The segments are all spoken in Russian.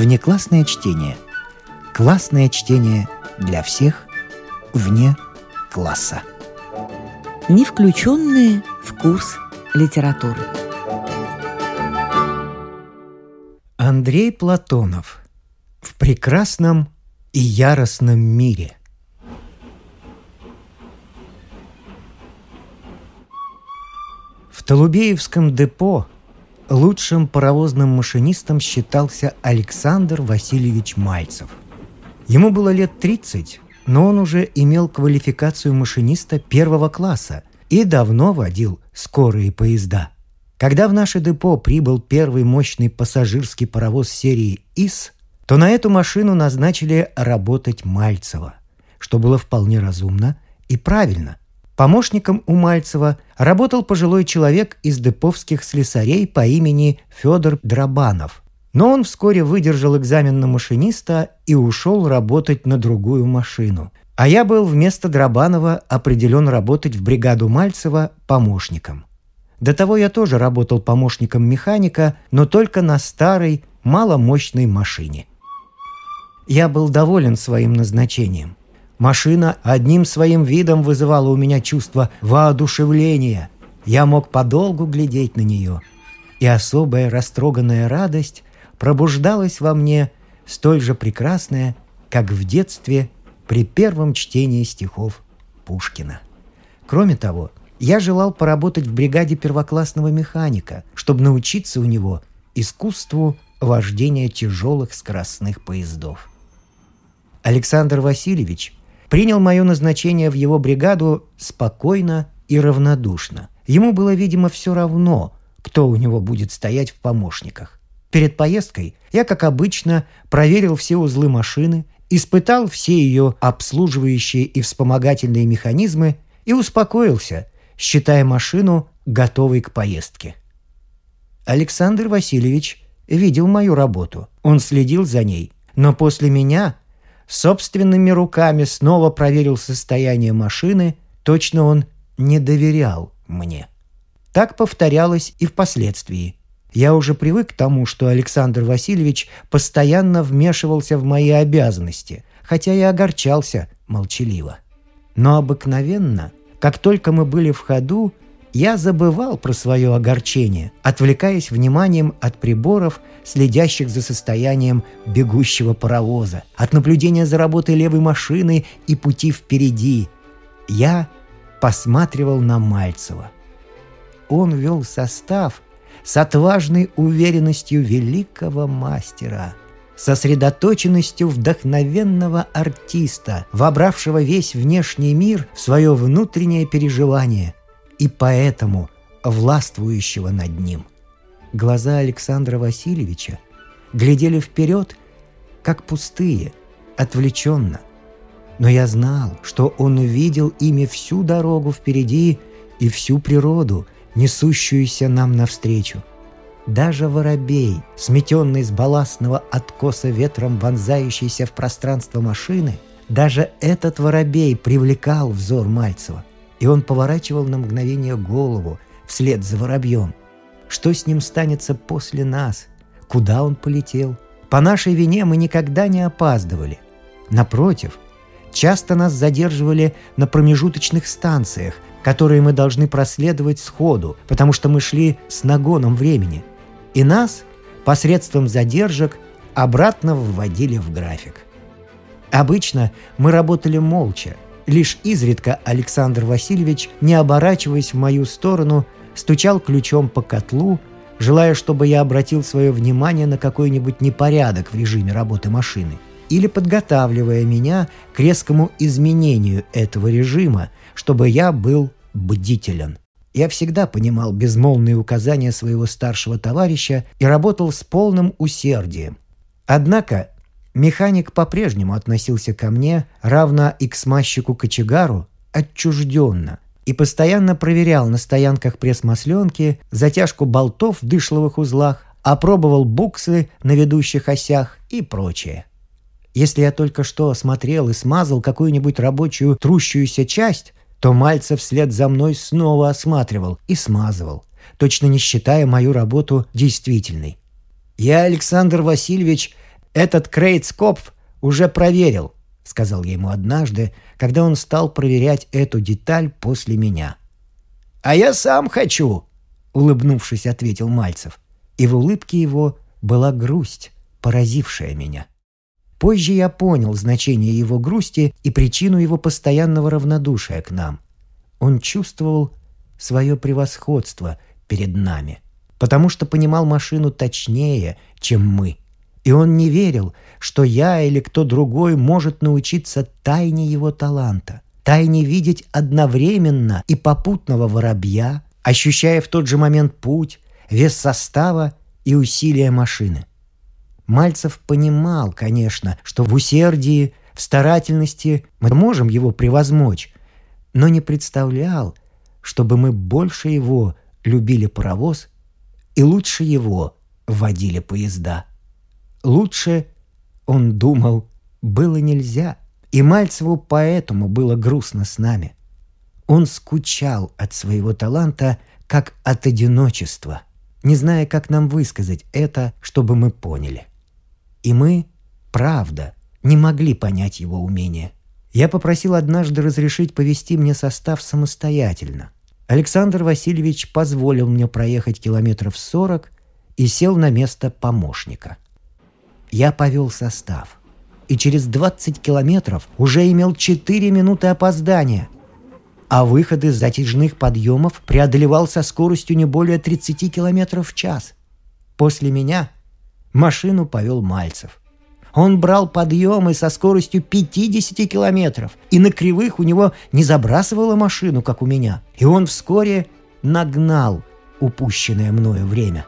Внеклассное чтение. Классное чтение для всех вне класса. Не включенные в курс литературы. Андрей Платонов. В прекрасном и яростном мире. В Толубеевском депо лучшим паровозным машинистом считался Александр Васильевич Мальцев. Ему было лет 30, но он уже имел квалификацию машиниста первого класса и давно водил скорые поезда. Когда в наше депо прибыл первый мощный пассажирский паровоз серии ИС, то на эту машину назначили работать Мальцева, что было вполне разумно и правильно. Помощником у Мальцева работал пожилой человек из деповских слесарей по имени Федор Драбанов. Но он вскоре выдержал экзамен на машиниста и ушел работать на другую машину. А я был вместо Драбанова определен работать в бригаду Мальцева помощником. До того я тоже работал помощником механика, но только на старой, маломощной машине. Я был доволен своим назначением. Машина одним своим видом вызывала у меня чувство воодушевления. Я мог подолгу глядеть на нее. И особая растроганная радость пробуждалась во мне, столь же прекрасная, как в детстве при первом чтении стихов Пушкина. Кроме того, я желал поработать в бригаде первоклассного механика, чтобы научиться у него искусству вождения тяжелых скоростных поездов. Александр Васильевич принял мое назначение в его бригаду спокойно и равнодушно. Ему было, видимо, все равно, кто у него будет стоять в помощниках. Перед поездкой я, как обычно, проверил все узлы машины, испытал все ее обслуживающие и вспомогательные механизмы и успокоился, считая машину готовой к поездке. Александр Васильевич видел мою работу. Он следил за ней. Но после меня собственными руками снова проверил состояние машины, точно он не доверял мне. Так повторялось и впоследствии. Я уже привык к тому, что Александр Васильевич постоянно вмешивался в мои обязанности, хотя и огорчался молчаливо. Но обыкновенно, как только мы были в ходу, я забывал про свое огорчение, отвлекаясь вниманием от приборов, следящих за состоянием бегущего паровоза, от наблюдения за работой левой машины и пути впереди. Я посматривал на Мальцева. Он вел состав с отважной уверенностью великого мастера, сосредоточенностью вдохновенного артиста, вобравшего весь внешний мир в свое внутреннее переживание – и поэтому властвующего над ним. Глаза Александра Васильевича глядели вперед, как пустые, отвлеченно. Но я знал, что он увидел ими всю дорогу впереди и всю природу, несущуюся нам навстречу. Даже воробей, сметенный с балластного откоса ветром вонзающийся в пространство машины, даже этот воробей привлекал взор Мальцева и он поворачивал на мгновение голову вслед за воробьем. Что с ним станется после нас? Куда он полетел? По нашей вине мы никогда не опаздывали. Напротив, часто нас задерживали на промежуточных станциях, которые мы должны проследовать сходу, потому что мы шли с нагоном времени. И нас посредством задержек обратно вводили в график. Обычно мы работали молча – Лишь изредка Александр Васильевич, не оборачиваясь в мою сторону, стучал ключом по котлу, желая, чтобы я обратил свое внимание на какой-нибудь непорядок в режиме работы машины, или подготавливая меня к резкому изменению этого режима, чтобы я был бдителен. Я всегда понимал безмолвные указания своего старшего товарища и работал с полным усердием. Однако Механик по-прежнему относился ко мне, равно и к смазчику-кочегару, отчужденно, и постоянно проверял на стоянках пресс-масленки затяжку болтов в дышловых узлах, опробовал буксы на ведущих осях и прочее. Если я только что осмотрел и смазал какую-нибудь рабочую трущуюся часть, то Мальцев вслед за мной снова осматривал и смазывал, точно не считая мою работу действительной. Я, Александр Васильевич, Этот Крейцкопф уже проверил», — сказал я ему однажды, когда он стал проверять эту деталь после меня. «А я сам хочу», — улыбнувшись, ответил Мальцев. И в улыбке его была грусть, поразившая меня. Позже я понял значение его грусти и причину его постоянного равнодушия к нам. Он чувствовал свое превосходство перед нами, потому что понимал машину точнее, чем мы. И он не верил, что я или кто другой может научиться тайне его таланта, тайне видеть одновременно и попутного воробья, ощущая в тот же момент путь, вес состава и усилия машины. Мальцев понимал, конечно, что в усердии, в старательности мы можем его превозмочь, но не представлял, чтобы мы больше его любили паровоз и лучше его водили поезда. Лучше, он думал, было нельзя, и Мальцеву поэтому было грустно с нами. Он скучал от своего таланта, как от одиночества, не зная, как нам высказать это, чтобы мы поняли. И мы, правда, не могли понять его умения. Я попросил однажды разрешить повести мне состав самостоятельно. Александр Васильевич позволил мне проехать километров сорок и сел на место помощника. Я повел состав. И через 20 километров уже имел 4 минуты опоздания. А выход из затяжных подъемов преодолевал со скоростью не более 30 километров в час. После меня Машину повел Мальцев. Он брал подъемы со скоростью 50 километров, и на кривых у него не забрасывала машину, как у меня. И он вскоре нагнал упущенное мною время.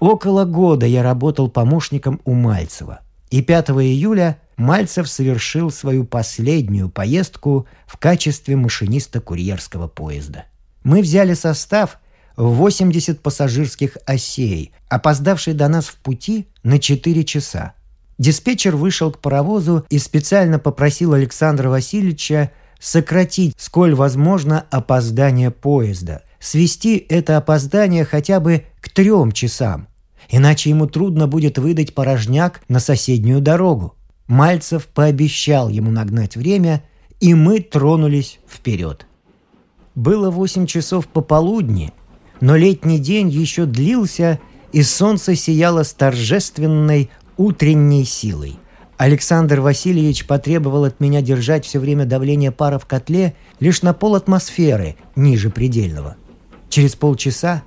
Около года я работал помощником у Мальцева. И 5 июля Мальцев совершил свою последнюю поездку в качестве машиниста курьерского поезда. Мы взяли состав – 80 пассажирских осей, опоздавший до нас в пути на 4 часа. Диспетчер вышел к паровозу и специально попросил Александра Васильевича сократить, сколь возможно, опоздание поезда, свести это опоздание хотя бы к трем часам, иначе ему трудно будет выдать порожняк на соседнюю дорогу. Мальцев пообещал ему нагнать время, и мы тронулись вперед. Было восемь часов пополудни, но летний день еще длился, и солнце сияло с торжественной утренней силой. Александр Васильевич потребовал от меня держать все время давление пара в котле лишь на пол атмосферы, ниже предельного. Через полчаса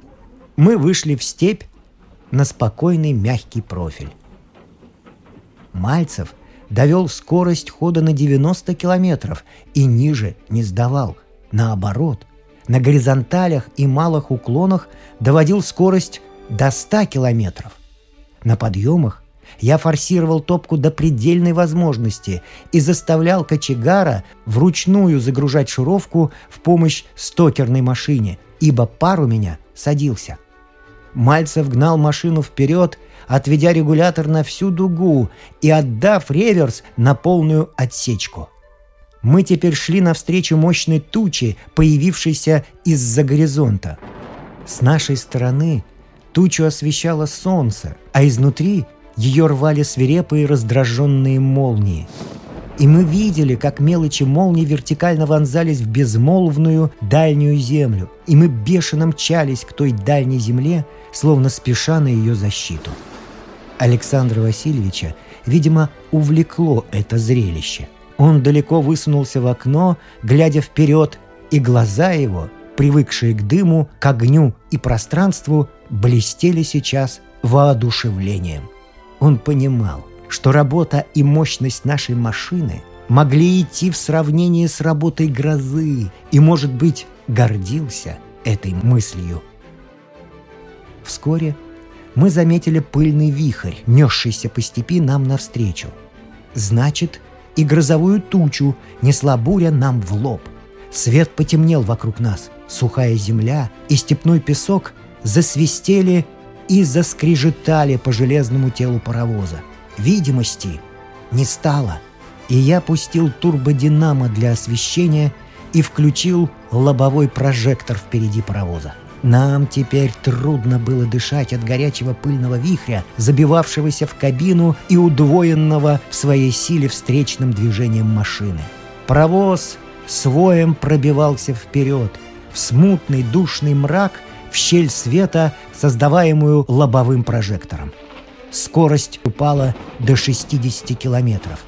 мы вышли в степь на спокойный мягкий профиль. Мальцев довел скорость хода на 90 километров и ниже не сдавал. Наоборот – на горизонталях и малых уклонах доводил скорость до 100 километров. На подъемах я форсировал топку до предельной возможности и заставлял кочегара вручную загружать шуровку в помощь стокерной машине, ибо пар у меня садился. Мальцев гнал машину вперед, отведя регулятор на всю дугу и отдав реверс на полную отсечку – мы теперь шли навстречу мощной туче, появившейся из-за горизонта. С нашей стороны тучу освещало солнце, а изнутри ее рвали свирепые раздраженные молнии. И мы видели, как мелочи молний вертикально вонзались в безмолвную дальнюю землю, и мы бешено мчались к той дальней земле, словно спеша на ее защиту. Александра Васильевича, видимо, увлекло это зрелище – он далеко высунулся в окно, глядя вперед, и глаза его, привыкшие к дыму, к огню и пространству, блестели сейчас воодушевлением. Он понимал, что работа и мощность нашей машины могли идти в сравнении с работой грозы и, может быть, гордился этой мыслью. Вскоре мы заметили пыльный вихрь, несшийся по степи нам навстречу. Значит, и грозовую тучу несла буря нам в лоб. Свет потемнел вокруг нас, сухая земля и степной песок засвистели и заскрежетали по железному телу паровоза. Видимости не стало, и я пустил турбодинамо для освещения и включил лобовой прожектор впереди паровоза. Нам теперь трудно было дышать от горячего пыльного вихря, забивавшегося в кабину и удвоенного в своей силе встречным движением машины. Паровоз своем пробивался вперед, в смутный душный мрак, в щель света, создаваемую лобовым прожектором. Скорость упала до 60 километров.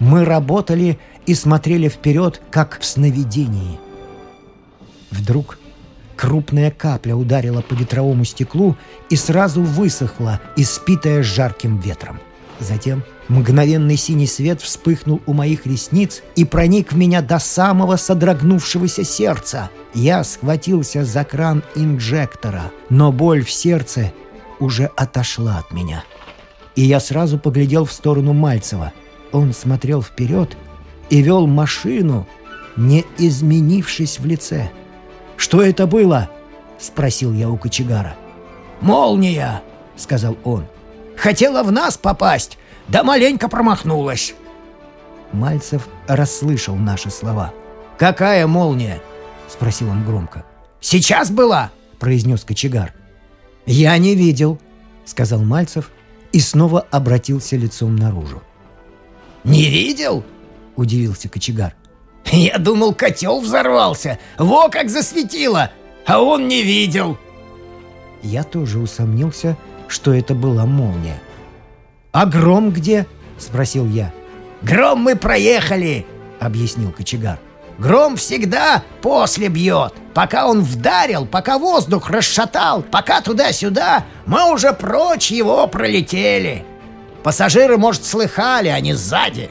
Мы работали и смотрели вперед, как в сновидении. Вдруг Крупная капля ударила по ветровому стеклу и сразу высохла, испитая жарким ветром. Затем мгновенный синий свет вспыхнул у моих ресниц и проник в меня до самого содрогнувшегося сердца. Я схватился за кран инжектора, но боль в сердце уже отошла от меня. И я сразу поглядел в сторону Мальцева. Он смотрел вперед и вел машину, не изменившись в лице — «Что это было?» — спросил я у кочегара. «Молния!» — сказал он. «Хотела в нас попасть, да маленько промахнулась». Мальцев расслышал наши слова. «Какая молния?» — спросил он громко. «Сейчас была!» — произнес кочегар. «Я не видел», — сказал Мальцев и снова обратился лицом наружу. «Не видел?» — удивился кочегар. Я думал, котел взорвался. Во как засветило! А он не видел!» Я тоже усомнился, что это была молния. «А гром где?» — спросил я. «Гром мы проехали!» — объяснил кочегар. «Гром всегда после бьет. Пока он вдарил, пока воздух расшатал, пока туда-сюда, мы уже прочь его пролетели. Пассажиры, может, слыхали, не сзади».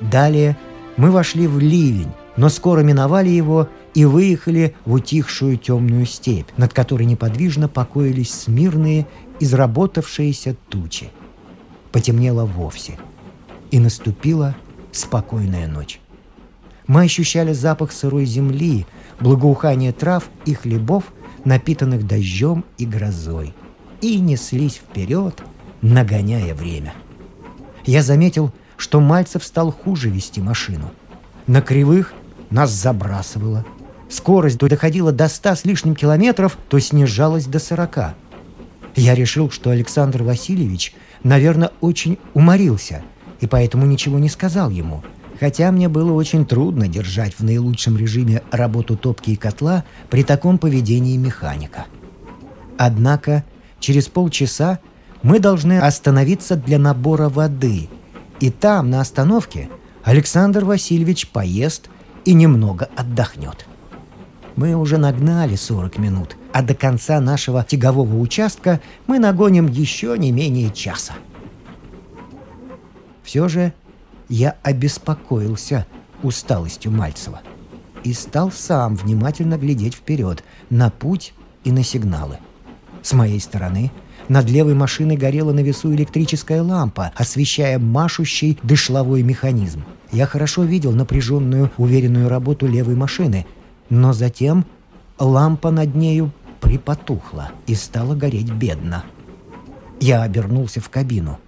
Далее мы вошли в ливень, но скоро миновали его и выехали в утихшую темную степь, над которой неподвижно покоились смирные, изработавшиеся тучи. Потемнело вовсе, и наступила спокойная ночь. Мы ощущали запах сырой земли, благоухание трав и хлебов, напитанных дождем и грозой, и неслись вперед, нагоняя время. Я заметил, что Мальцев стал хуже вести машину. На кривых нас забрасывало. Скорость то доходила до ста с лишним километров, то снижалась до сорока. Я решил, что Александр Васильевич, наверное, очень уморился, и поэтому ничего не сказал ему, хотя мне было очень трудно держать в наилучшем режиме работу топки и котла при таком поведении механика. Однако через полчаса мы должны остановиться для набора воды – и там, на остановке, Александр Васильевич поест и немного отдохнет. Мы уже нагнали 40 минут, а до конца нашего тягового участка мы нагоним еще не менее часа. Все же я обеспокоился усталостью Мальцева и стал сам внимательно глядеть вперед на путь и на сигналы. С моей стороны – над левой машиной горела на весу электрическая лампа, освещая машущий дышловой механизм. Я хорошо видел напряженную, уверенную работу левой машины, но затем лампа над нею припотухла и стала гореть бедно. Я обернулся в кабину.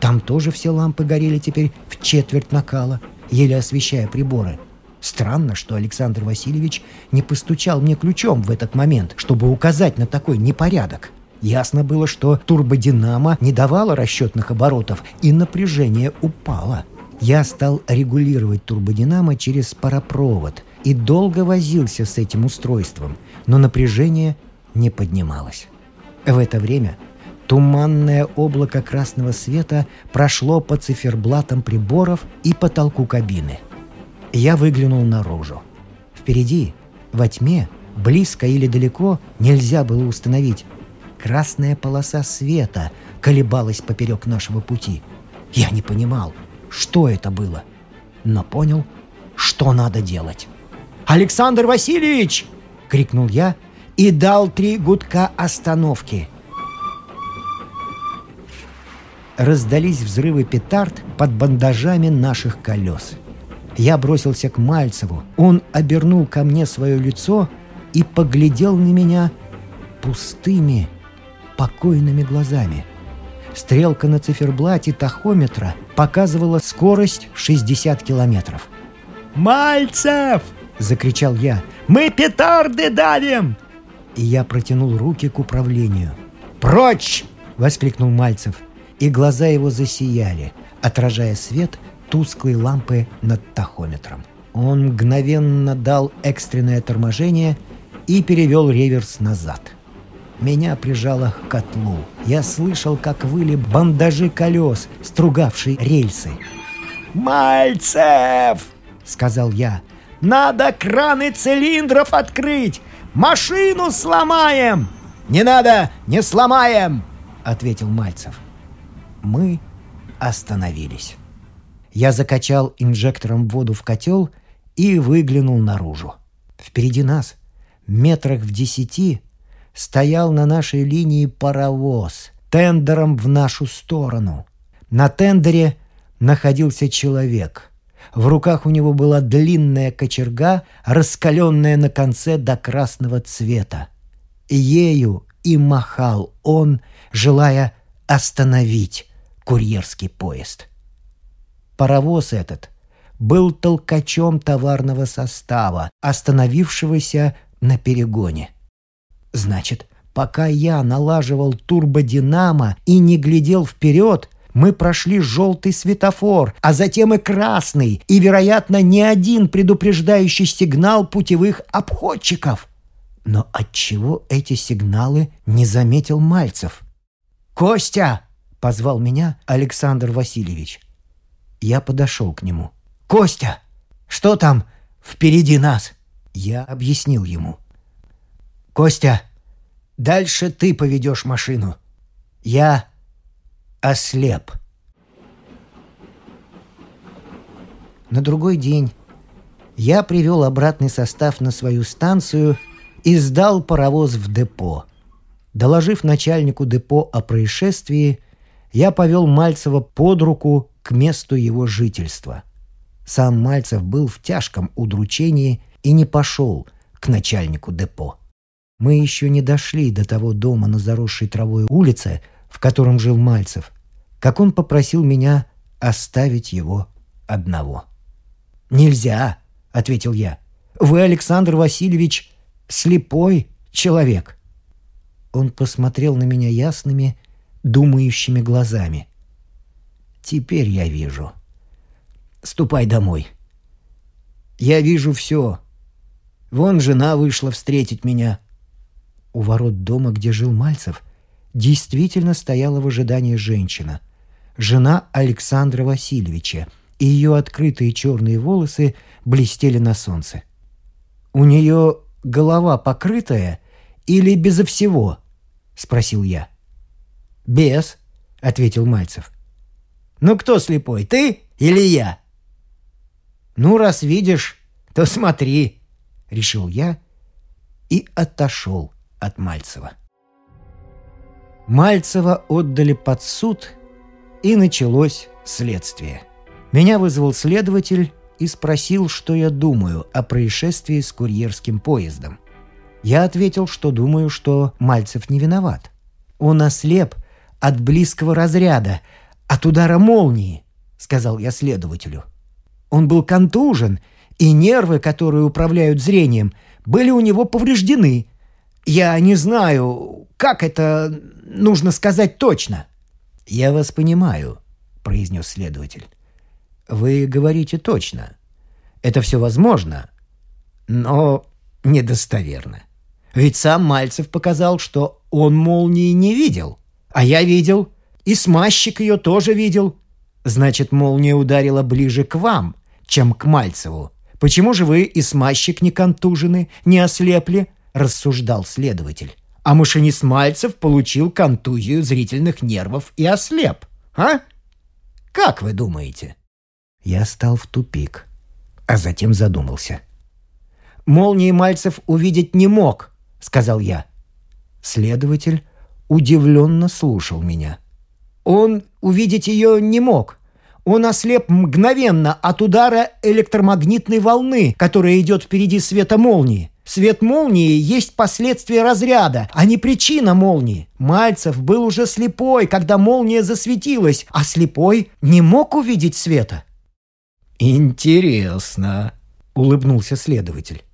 Там тоже все лампы горели теперь в четверть накала, еле освещая приборы. Странно, что Александр Васильевич не постучал мне ключом в этот момент, чтобы указать на такой непорядок. Ясно было, что турбодинамо не давало расчетных оборотов, и напряжение упало. Я стал регулировать турбодинамо через паропровод и долго возился с этим устройством, но напряжение не поднималось. В это время туманное облако красного света прошло по циферблатам приборов и потолку кабины. Я выглянул наружу. Впереди, во тьме, близко или далеко, нельзя было установить, Красная полоса света колебалась поперек нашего пути. Я не понимал, что это было, но понял, что надо делать. «Александр Васильевич!» — крикнул я и дал три гудка остановки. Раздались взрывы петард под бандажами наших колес. Я бросился к Мальцеву. Он обернул ко мне свое лицо и поглядел на меня пустыми, покойными глазами. Стрелка на циферблате тахометра показывала скорость 60 километров. «Мальцев!» — закричал я. «Мы петарды давим!» и я протянул руки к управлению. «Прочь!» — воскликнул Мальцев, и глаза его засияли, отражая свет тусклой лампы над тахометром. Он мгновенно дал экстренное торможение и перевел реверс назад. Меня прижало к котлу. Я слышал, как выли бандажи колес, стругавшие рельсы. «Мальцев!» — сказал я. «Надо краны цилиндров открыть! Машину сломаем!» «Не надо! Не сломаем!» — ответил Мальцев. Мы остановились. Я закачал инжектором воду в котел и выглянул наружу. Впереди нас, метрах в десяти, стоял на нашей линии паровоз, тендером в нашу сторону. На тендере находился человек. В руках у него была длинная кочерга, раскаленная на конце до красного цвета. Ею и махал он, желая остановить курьерский поезд. Паровоз этот был толкачом товарного состава, остановившегося на перегоне. Значит, пока я налаживал турбодинамо и не глядел вперед, мы прошли желтый светофор, а затем и красный, и, вероятно, не один предупреждающий сигнал путевых обходчиков. Но отчего эти сигналы не заметил Мальцев? «Костя!» — позвал меня Александр Васильевич. Я подошел к нему. «Костя, что там впереди нас?» Я объяснил ему. «Костя, дальше ты поведешь машину. Я ослеп». На другой день я привел обратный состав на свою станцию и сдал паровоз в депо. Доложив начальнику депо о происшествии, я повел Мальцева под руку к месту его жительства. Сам Мальцев был в тяжком удручении и не пошел к начальнику депо. Мы еще не дошли до того дома на заросшей травой улице, в котором жил Мальцев, как он попросил меня оставить его одного. «Нельзя», — ответил я. «Вы, Александр Васильевич, слепой человек». Он посмотрел на меня ясными, думающими глазами. Теперь я вижу. Ступай домой. Я вижу все. Вон жена вышла встретить меня. У ворот дома, где жил Мальцев, действительно стояла в ожидании женщина. Жена Александра Васильевича, и ее открытые черные волосы блестели на солнце. «У нее голова покрытая или безо всего?» — спросил я. «Без», — ответил Мальцев. Ну кто слепой, ты или я? Ну, раз видишь, то смотри, решил я и отошел от Мальцева. Мальцева отдали под суд, и началось следствие. Меня вызвал следователь и спросил, что я думаю о происшествии с курьерским поездом. Я ответил, что думаю, что Мальцев не виноват. Он ослеп от близкого разряда, от удара молнии», — сказал я следователю. Он был контужен, и нервы, которые управляют зрением, были у него повреждены. Я не знаю, как это нужно сказать точно. «Я вас понимаю», — произнес следователь. «Вы говорите точно. Это все возможно, но недостоверно. Ведь сам Мальцев показал, что он молнии не видел, а я видел — и смазчик ее тоже видел. Значит, молния ударила ближе к вам, чем к Мальцеву. Почему же вы и смазчик не контужены, не ослепли? Рассуждал следователь. А машинист Мальцев получил контузию зрительных нервов и ослеп. А? Как вы думаете? Я стал в тупик, а затем задумался. «Молнии Мальцев увидеть не мог», — сказал я. Следователь удивленно слушал меня — он увидеть ее не мог. Он ослеп мгновенно от удара электромагнитной волны, которая идет впереди света молнии. Свет молнии есть последствие разряда, а не причина молнии. Мальцев был уже слепой, когда молния засветилась, а слепой не мог увидеть света. «Интересно», — улыбнулся следователь.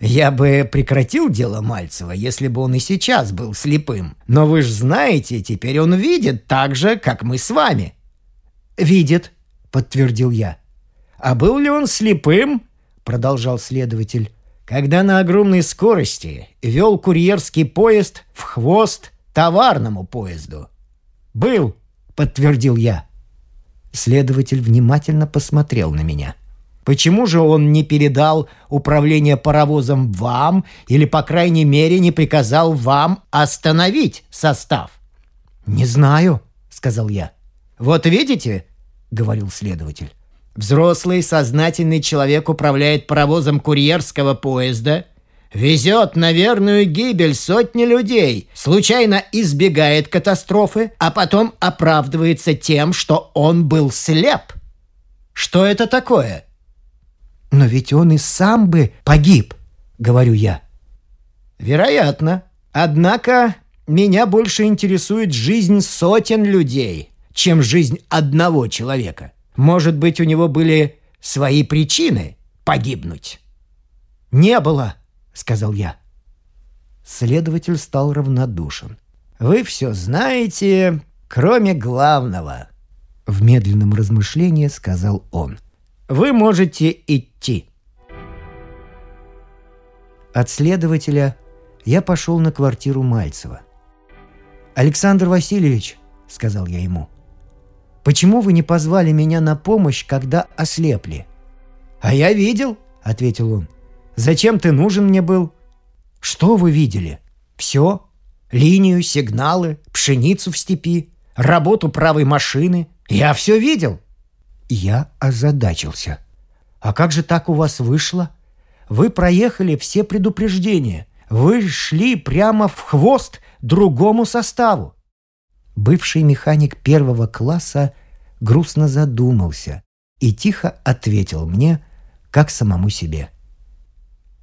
Я бы прекратил дело Мальцева, если бы он и сейчас был слепым. Но вы же знаете, теперь он видит так же, как мы с вами». «Видит», — подтвердил я. «А был ли он слепым?» — продолжал следователь. «Когда на огромной скорости вел курьерский поезд в хвост товарному поезду». «Был», — подтвердил я. Следователь внимательно посмотрел на меня. Почему же он не передал управление паровозом вам или, по крайней мере, не приказал вам остановить состав? «Не знаю», — сказал я. «Вот видите», — говорил следователь, «взрослый сознательный человек управляет паровозом курьерского поезда, везет на верную гибель сотни людей, случайно избегает катастрофы, а потом оправдывается тем, что он был слеп. Что это такое?» «Но ведь он и сам бы погиб», — говорю я. «Вероятно. Однако меня больше интересует жизнь сотен людей, чем жизнь одного человека. Может быть, у него были свои причины погибнуть?» «Не было», — сказал я. Следователь стал равнодушен. «Вы все знаете, кроме главного», — в медленном размышлении сказал он. — вы можете идти. От следователя я пошел на квартиру Мальцева. «Александр Васильевич», — сказал я ему, — «почему вы не позвали меня на помощь, когда ослепли?» «А я видел», — ответил он. «Зачем ты нужен мне был?» «Что вы видели?» «Все. Линию, сигналы, пшеницу в степи, работу правой машины. Я все видел». Я озадачился. «А как же так у вас вышло? Вы проехали все предупреждения. Вы шли прямо в хвост другому составу». Бывший механик первого класса грустно задумался и тихо ответил мне, как самому себе.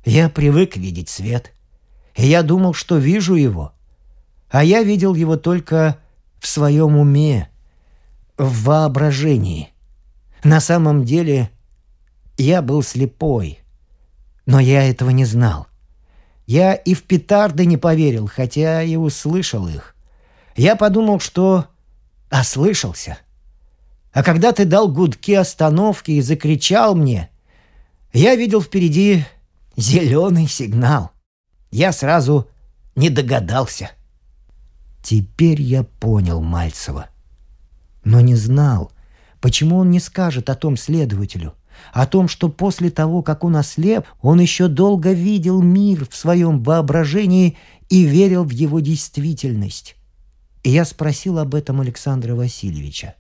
«Я привык видеть свет, и я думал, что вижу его, а я видел его только в своем уме, в воображении. На самом деле я был слепой, но я этого не знал. Я и в петарды не поверил, хотя и услышал их. Я подумал, что ослышался. А когда ты дал гудки остановки и закричал мне, я видел впереди зеленый сигнал. Я сразу не догадался. Теперь я понял Мальцева, но не знал, Почему он не скажет о том следователю? О том, что после того, как он ослеп, он еще долго видел мир в своем воображении и верил в его действительность. И я спросил об этом Александра Васильевича.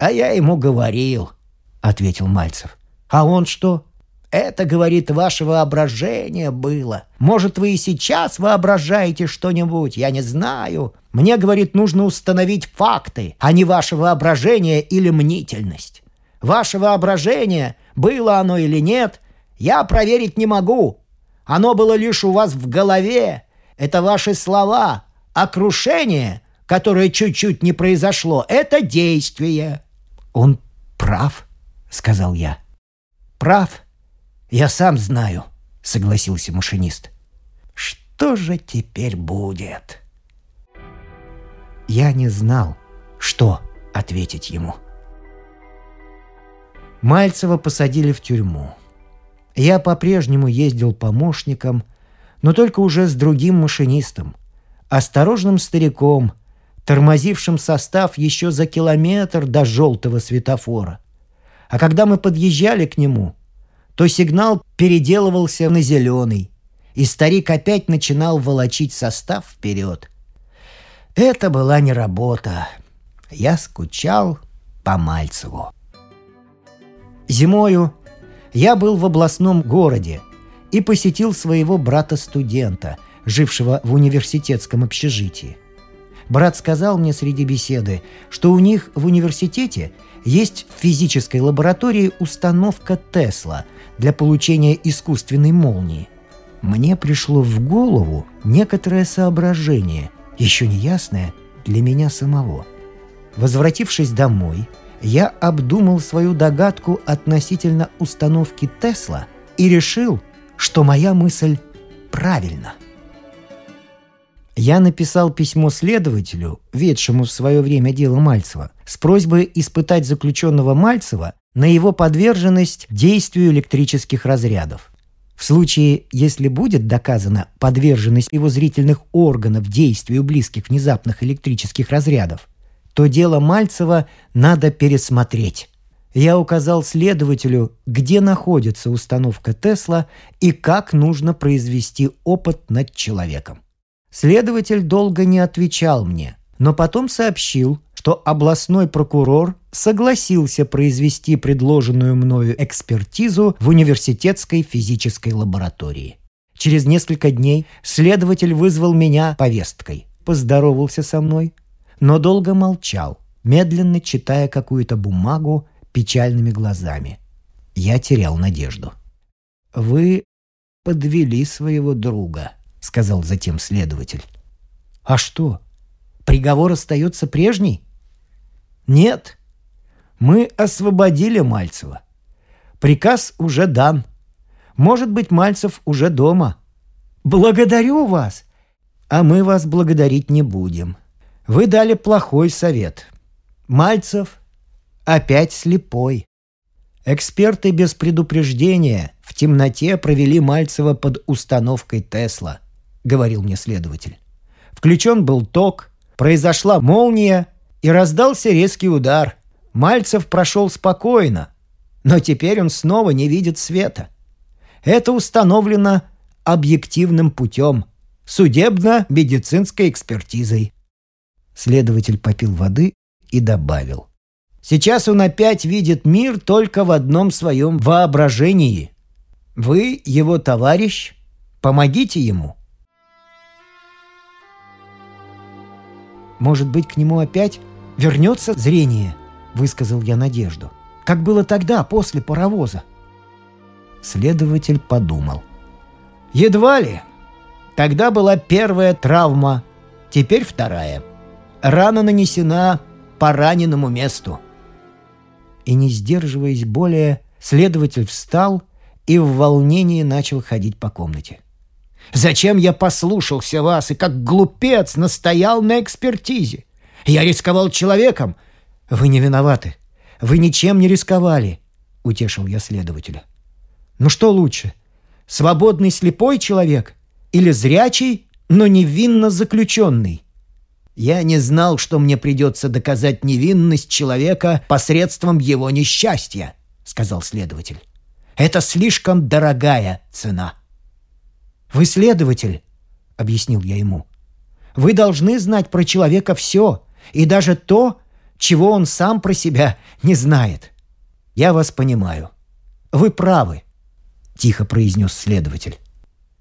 «А я ему говорил», — ответил Мальцев. «А он что?» Это, говорит, ваше воображение было. Может, вы и сейчас воображаете что-нибудь, я не знаю. Мне, говорит, нужно установить факты, а не ваше воображение или мнительность. Ваше воображение, было оно или нет, я проверить не могу. Оно было лишь у вас в голове. Это ваши слова. А крушение, которое чуть-чуть не произошло, это действие. Он прав, сказал я. Прав, «Я сам знаю», — согласился машинист. «Что же теперь будет?» Я не знал, что ответить ему. Мальцева посадили в тюрьму. Я по-прежнему ездил помощником, но только уже с другим машинистом, осторожным стариком, тормозившим состав еще за километр до желтого светофора. А когда мы подъезжали к нему, то сигнал переделывался на зеленый, и старик опять начинал волочить состав вперед. Это была не работа. Я скучал по Мальцеву. Зимою я был в областном городе и посетил своего брата-студента, жившего в университетском общежитии. Брат сказал мне среди беседы, что у них в университете есть в физической лаборатории установка Тесла – для получения искусственной молнии. Мне пришло в голову некоторое соображение, еще не ясное для меня самого. Возвратившись домой, я обдумал свою догадку относительно установки Тесла и решил, что моя мысль правильна. Я написал письмо следователю, ведшему в свое время дело Мальцева, с просьбой испытать заключенного Мальцева на его подверженность действию электрических разрядов. В случае, если будет доказана подверженность его зрительных органов действию близких внезапных электрических разрядов, то дело Мальцева надо пересмотреть. Я указал следователю, где находится установка Тесла и как нужно произвести опыт над человеком. Следователь долго не отвечал мне, но потом сообщил, что областной прокурор согласился произвести предложенную мною экспертизу в университетской физической лаборатории. Через несколько дней следователь вызвал меня повесткой, поздоровался со мной, но долго молчал, медленно читая какую-то бумагу печальными глазами. Я терял надежду. «Вы подвели своего друга», — сказал затем следователь. «А что? Приговор остается прежний?» «Нет. Мы освободили Мальцева. Приказ уже дан. Может быть, Мальцев уже дома. Благодарю вас. А мы вас благодарить не будем. Вы дали плохой совет. Мальцев опять слепой. Эксперты без предупреждения в темноте провели Мальцева под установкой Тесла – говорил мне следователь. Включен был ток, произошла молния и раздался резкий удар. Мальцев прошел спокойно, но теперь он снова не видит света. Это установлено объективным путем, судебно-медицинской экспертизой. Следователь попил воды и добавил. Сейчас он опять видит мир только в одном своем воображении. Вы, его товарищ, помогите ему. Может быть, к нему опять вернется зрение, высказал я надежду. Как было тогда, после паровоза. Следователь подумал. Едва ли. Тогда была первая травма, теперь вторая. Рана нанесена по раненому месту. И не сдерживаясь более, следователь встал и в волнении начал ходить по комнате. Зачем я послушался вас и как глупец настоял на экспертизе? Я рисковал человеком. Вы не виноваты. Вы ничем не рисковали, утешил я следователя. Ну что лучше, свободный слепой человек или зрячий, но невинно заключенный? Я не знал, что мне придется доказать невинность человека посредством его несчастья, сказал следователь. Это слишком дорогая цена. «Вы следователь», — объяснил я ему. «Вы должны знать про человека все, и даже то, чего он сам про себя не знает. Я вас понимаю. Вы правы», — тихо произнес следователь.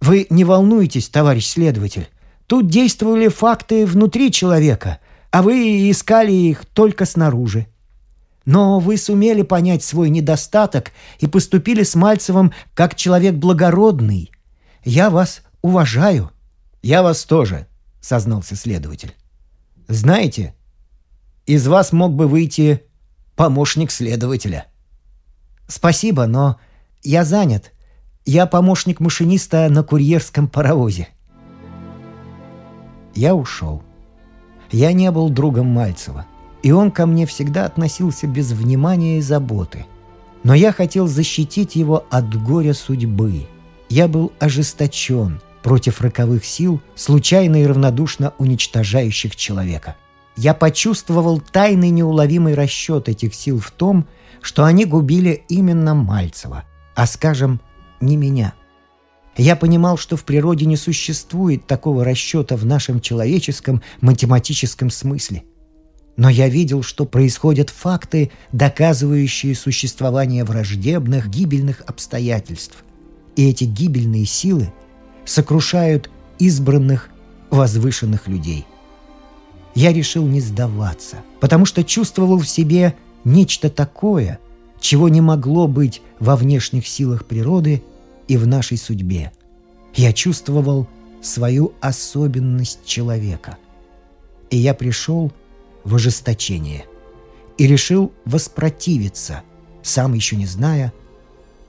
«Вы не волнуйтесь, товарищ следователь. Тут действовали факты внутри человека, а вы искали их только снаружи. Но вы сумели понять свой недостаток и поступили с Мальцевым как человек благородный, я вас уважаю». «Я вас тоже», — сознался следователь. «Знаете, из вас мог бы выйти помощник следователя». «Спасибо, но я занят. Я помощник машиниста на курьерском паровозе». Я ушел. Я не был другом Мальцева, и он ко мне всегда относился без внимания и заботы. Но я хотел защитить его от горя судьбы — я был ожесточен против роковых сил, случайно и равнодушно уничтожающих человека. Я почувствовал тайный неуловимый расчет этих сил в том, что они губили именно Мальцева, а, скажем, не меня. Я понимал, что в природе не существует такого расчета в нашем человеческом математическом смысле. Но я видел, что происходят факты, доказывающие существование враждебных, гибельных обстоятельств. И эти гибельные силы сокрушают избранных, возвышенных людей. Я решил не сдаваться, потому что чувствовал в себе нечто такое, чего не могло быть во внешних силах природы и в нашей судьбе. Я чувствовал свою особенность человека. И я пришел в ожесточение и решил воспротивиться, сам еще не зная,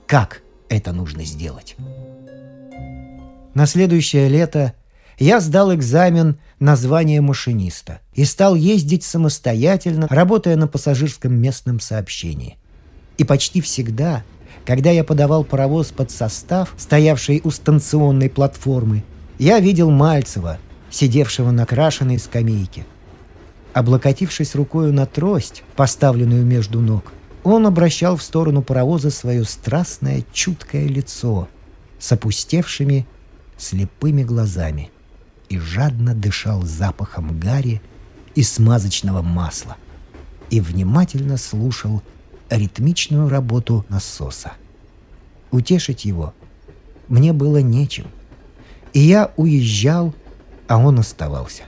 как – это нужно сделать. На следующее лето я сдал экзамен на звание машиниста и стал ездить самостоятельно, работая на пассажирском местном сообщении. И почти всегда, когда я подавал паровоз под состав, стоявший у станционной платформы, я видел Мальцева, сидевшего на крашеной скамейке. Облокотившись рукою на трость, поставленную между ног, он обращал в сторону паровоза свое страстное, чуткое лицо с опустевшими, слепыми глазами и жадно дышал запахом гари и смазочного масла и внимательно слушал ритмичную работу насоса. Утешить его мне было нечем, и я уезжал, а он оставался.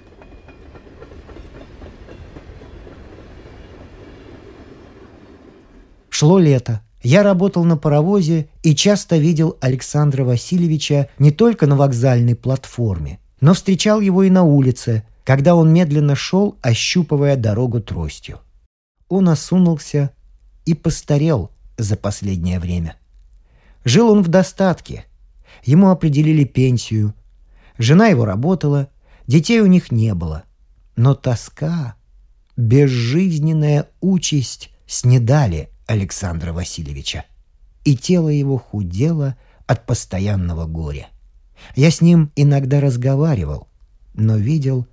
Шло лето. Я работал на паровозе и часто видел Александра Васильевича не только на вокзальной платформе, но встречал его и на улице, когда он медленно шел, ощупывая дорогу тростью. Он осунулся и постарел за последнее время. Жил он в достатке. Ему определили пенсию. Жена его работала, детей у них не было. Но тоска, безжизненная участь снедали Александра Васильевича. И тело его худело от постоянного горя. Я с ним иногда разговаривал, но видел,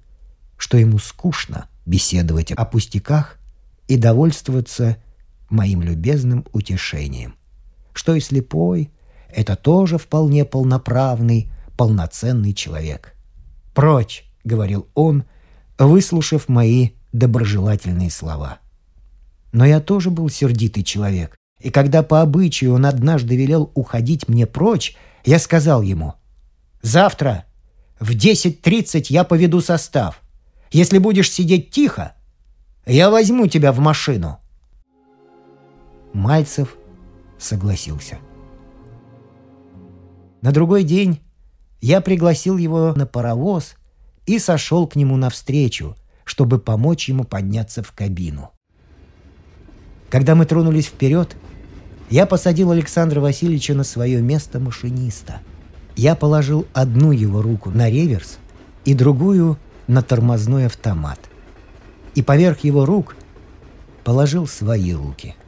что ему скучно беседовать о пустяках и довольствоваться моим любезным утешением. Что и слепой — это тоже вполне полноправный, полноценный человек. «Прочь!» — говорил он, выслушав мои доброжелательные слова. Но я тоже был сердитый человек, и когда по обычаю он однажды велел уходить мне прочь, я сказал ему, «Завтра в 10.30 я поведу состав. Если будешь сидеть тихо, я возьму тебя в машину». Мальцев согласился. На другой день я пригласил его на паровоз и сошел к нему навстречу, чтобы помочь ему подняться в кабину. Когда мы тронулись вперед, я посадил Александра Васильевича на свое место машиниста. Я положил одну его руку на реверс и другую на тормозной автомат. И поверх его рук положил свои руки –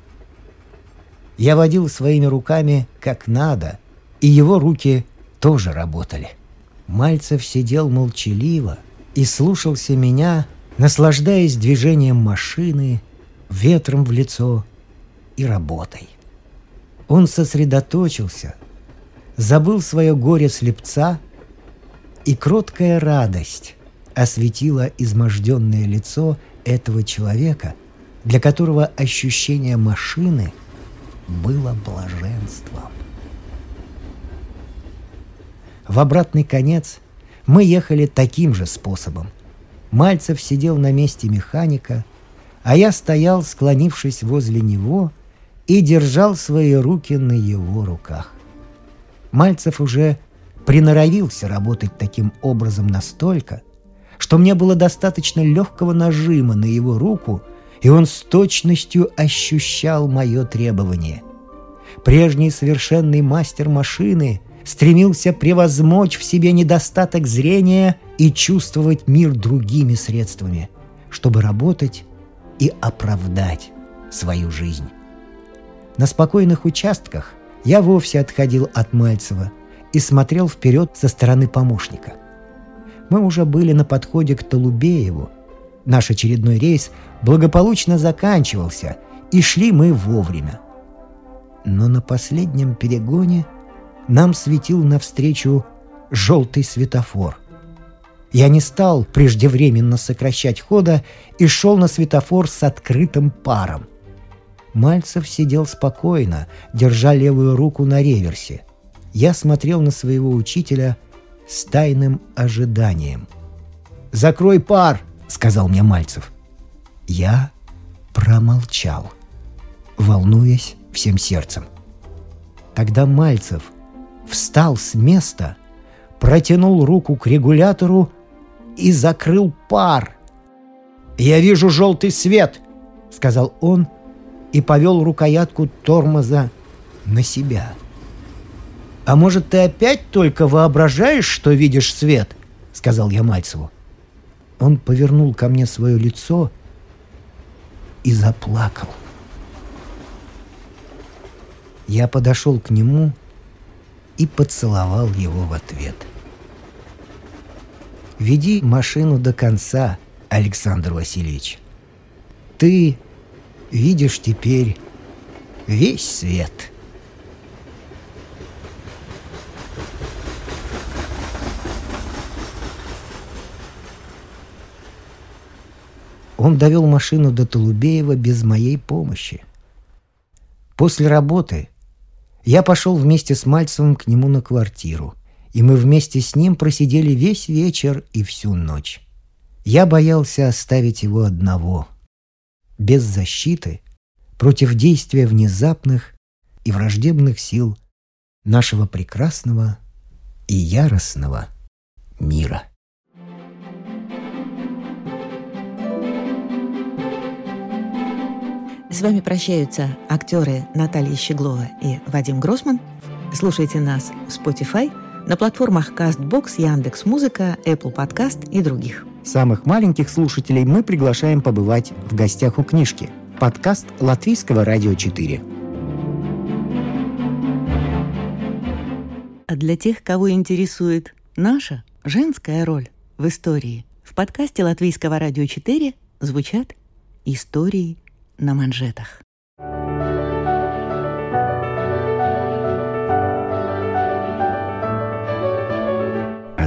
я водил своими руками как надо, и его руки тоже работали. Мальцев сидел молчаливо и слушался меня, наслаждаясь движением машины, ветром в лицо и работой. Он сосредоточился, забыл свое горе слепца, и кроткая радость осветила изможденное лицо этого человека, для которого ощущение машины – было блаженством. В обратный конец мы ехали таким же способом. Мальцев сидел на месте механика, а я стоял, склонившись возле него, и держал свои руки на его руках. Мальцев уже приноровился работать таким образом настолько, что мне было достаточно легкого нажима на его руку, и он с точностью ощущал мое требование. Прежний совершенный мастер машины стремился превозмочь в себе недостаток зрения и чувствовать мир другими средствами, чтобы работать и оправдать свою жизнь. На спокойных участках я вовсе отходил от Мальцева и смотрел вперед со стороны помощника. Мы уже были на подходе к Толубееву. Наш очередной рейс благополучно заканчивался, и шли мы вовремя. Но на последнем перегоне нам светил навстречу желтый светофор. Я не стал преждевременно сокращать хода и шел на светофор с открытым паром. Мальцев сидел спокойно, держа левую руку на реверсе. Я смотрел на своего учителя с тайным ожиданием. «Закрой пар!» — сказал мне Мальцев. Я промолчал, волнуясь всем сердцем. Тогда Мальцев встал с места, протянул руку к регулятору и закрыл пар. «Я вижу желтый свет!» — сказал он и повел рукоятку тормоза на себя. «А может, ты опять только воображаешь, что видишь свет?» — сказал я Мальцеву. Он повернул ко мне свое лицо и заплакал. Я подошел к нему и поцеловал его в ответ. «Веди машину до конца, Александр Васильевич. Ты видишь теперь весь свет». Он довел машину до Толубеева без моей помощи. После работы я пошел вместе с Мальцевым к нему на квартиру, и мы вместе с ним просидели весь вечер и всю ночь. Я боялся оставить его одного, без защиты, против действия внезапных и враждебных сил нашего прекрасного и яростного мира. С вами прощаются актеры Наталья Щеглова и Вадим Гросман. Слушайте нас в Spotify, на платформах CastBox, Яндекс.Музыка, Apple Podcast и других. Самых маленьких слушателей мы приглашаем побывать в гостях у книжки. Подкаст Латвийского радио 4. А для тех, кого интересует наша женская роль в истории, в подкасте Латвийского радио 4 звучат истории на манжетах.